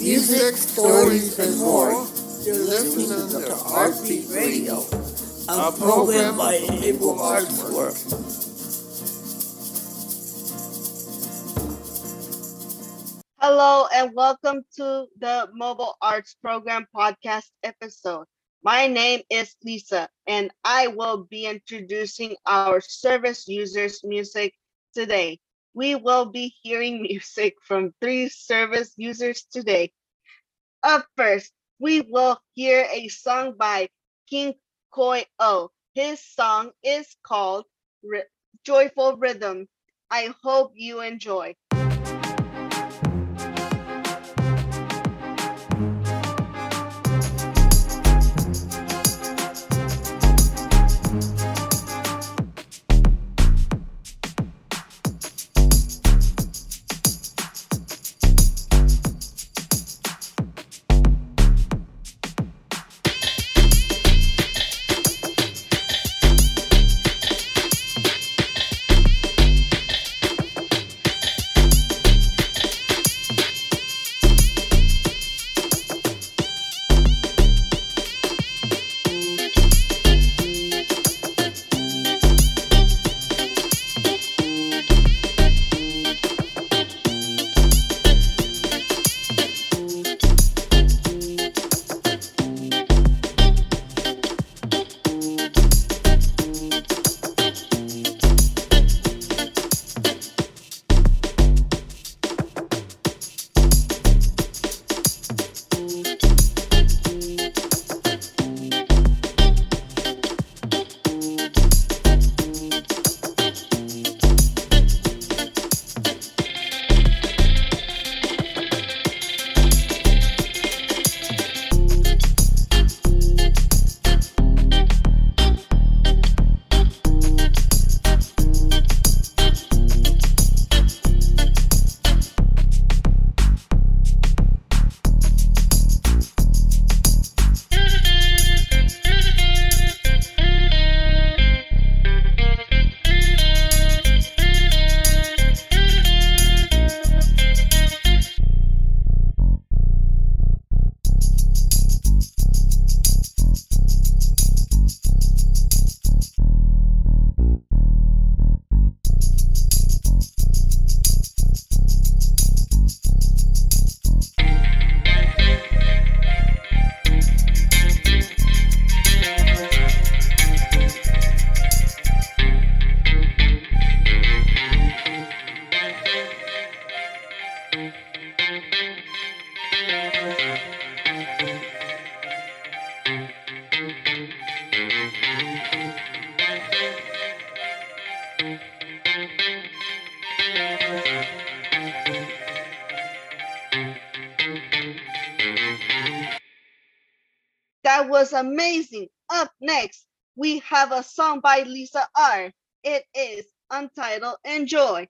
music, stories, and more. You're listening to Heartbeat Radio, a program by Able Arts Work. Hello and welcome to the Mobile Arts Program podcast episode. My name is Lisa and I will be introducing our service users music today. We will be hearing music from three service users today. Up first, we will hear a song by King Koi O. His song is called Joyful Rhythm. I hope you enjoy. Was amazing. Up next, we have a song by Lisa R. It is untitled Enjoy.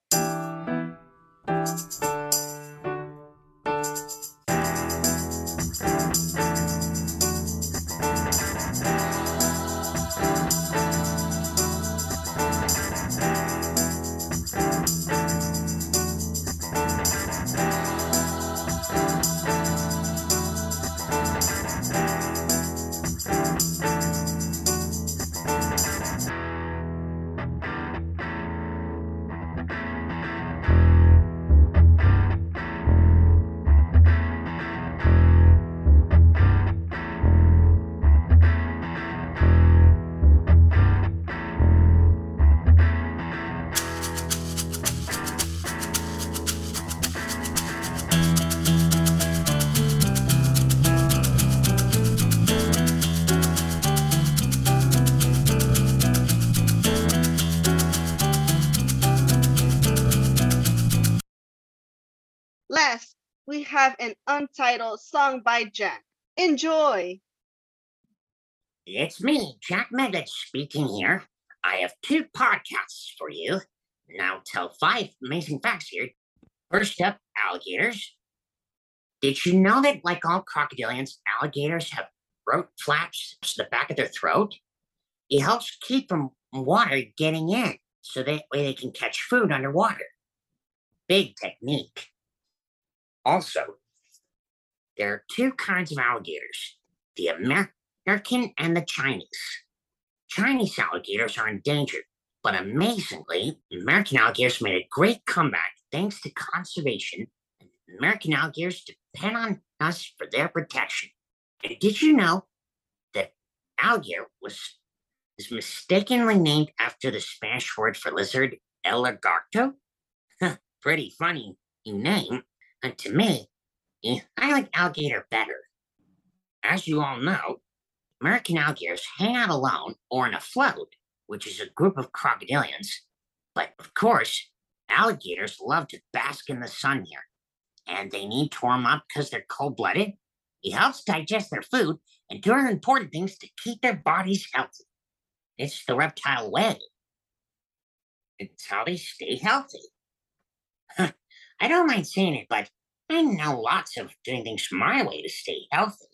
Last, we have an untitled song by Jack. Enjoy. It's me, Jack Maggot, speaking here. I have two podcasts for you. Now tell five amazing facts here. First up, alligators. Did you know that, like all crocodilians, alligators have throat flaps to the back of their throat? It helps keep from water getting in, so that way they can catch food underwater. Big technique. Also, there are two kinds of alligators the American and the Chinese. Chinese alligators are endangered, but amazingly, American alligators made a great comeback thanks to conservation. American alligators depend on us for their protection. And did you know that alligator was, was mistakenly named after the Spanish word for lizard, el lagarto? Pretty funny name. And to me, I like alligator better. As you all know, American alligators hang out alone or in a float, which is a group of crocodilians. But of course, alligators love to bask in the sun here, and they need to warm up because they're cold blooded. It helps digest their food and do other important things to keep their bodies healthy. It's the reptile way. It's how they stay healthy. I don't mind saying it, but I know lots of doing things my way to stay healthy.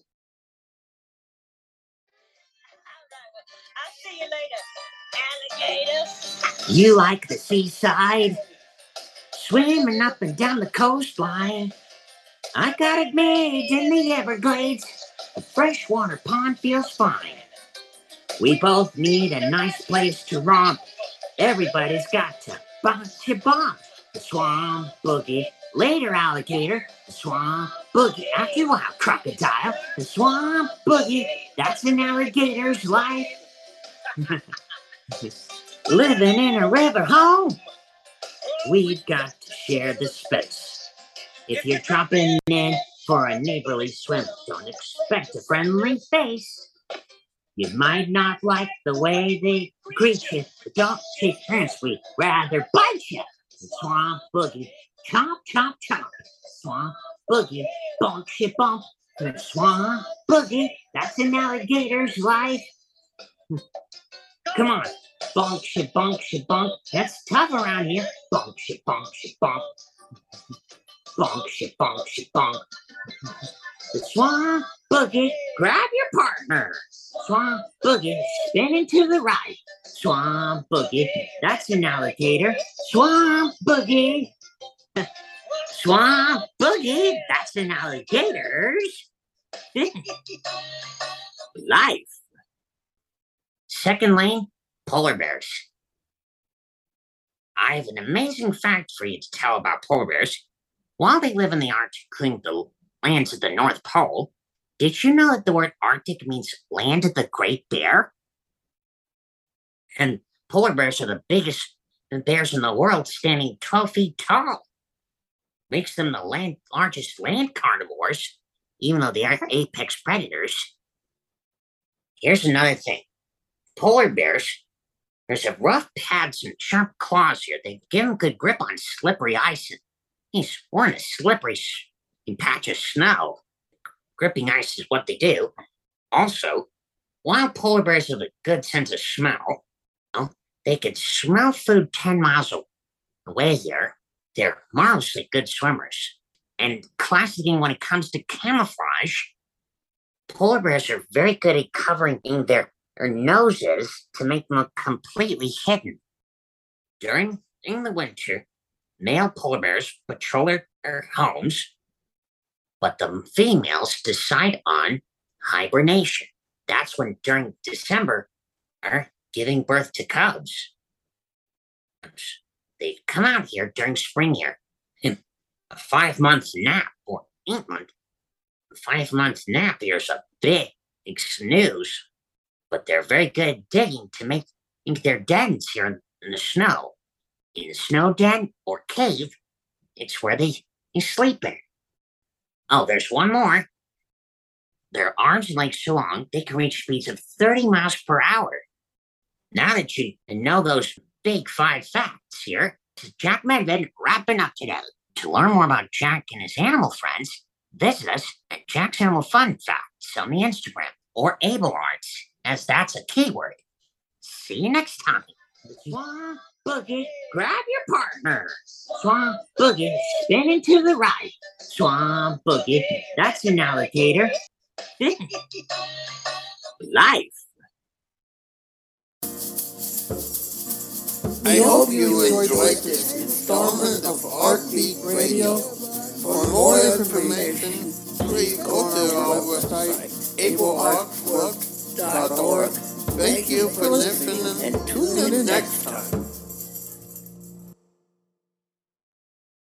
I'll see you later, alligator. You like the seaside? Swimming up and down the coastline. I got admit, in the Everglades, a freshwater pond feels fine. We both need a nice place to romp. Everybody's got to bump to bump. The swamp boogie. Later, alligator. The swamp boogie. After a while, crocodile. The swamp boogie. That's an alligator's life. Living in a river home. We've got to share the space. If you're dropping in for a neighborly swim, don't expect a friendly face. You might not like the way they greet you, but don't shake hands. We'd rather bite you. Swamp boogie, chomp, chomp, chomp. Swamp boogie, bonk, shit, bump. The swamp boogie, that's an alligator's life. Come on, bonk, shit, bonk, shit, bonk. That's tough around here. Bonk, shit, bonk, shit, bonk. Bonk, shit, bonk, shit, bonk. The swamp boogie, grab your partner. Swamp boogie, spinning to the right. Swamp boogie, that's an alligator. Swamp boogie. Swamp boogie, that's an alligator's life. Second lane, polar bears. I have an amazing fact for you to tell about polar bears. While they live in the Arctic, including the lands of the North Pole, did you know that the word Arctic means land of the Great Bear? And polar bears are the biggest bears in the world, standing 12 feet tall. Makes them the land, largest land carnivores, even though they are apex predators. Here's another thing polar bears, there's a rough pads and sharp claws here. They give them good grip on slippery ice. And he's we're in a slippery patch of snow. Gripping ice is what they do. Also, while polar bears have a good sense of smell, well, they can smell food 10 miles away here. They're marvelously good swimmers. And classically, when it comes to camouflage, polar bears are very good at covering in their, their noses to make them look completely hidden. During in the winter, male polar bears patrol their homes, but the females decide on hibernation. That's when during December are giving birth to cubs. They come out here during spring here. in a five month nap or eight month five month nap here is a big, snooze. But they're very good at digging to make, their dens here in, the snow. In the snow den or cave, it's where they, they sleep in. Oh, there's one more. Their arms and legs so long they can reach speeds of 30 miles per hour. Now that you know those big five facts here, this is Jack Medved wrapping up today. To learn more about Jack and his animal friends, visit us at Jack's Animal Fun Facts on the Instagram or Able Arts, as that's a keyword. See you next time. Boogie, grab your partner. Swamp Boogie, spinning to the right. Swamp Boogie, that's an alligator. Life. I hope you enjoyed this installment of Heartbeat Radio. For more information, please go to our website, ableartwork.org. Thank you for listening and tune in next time.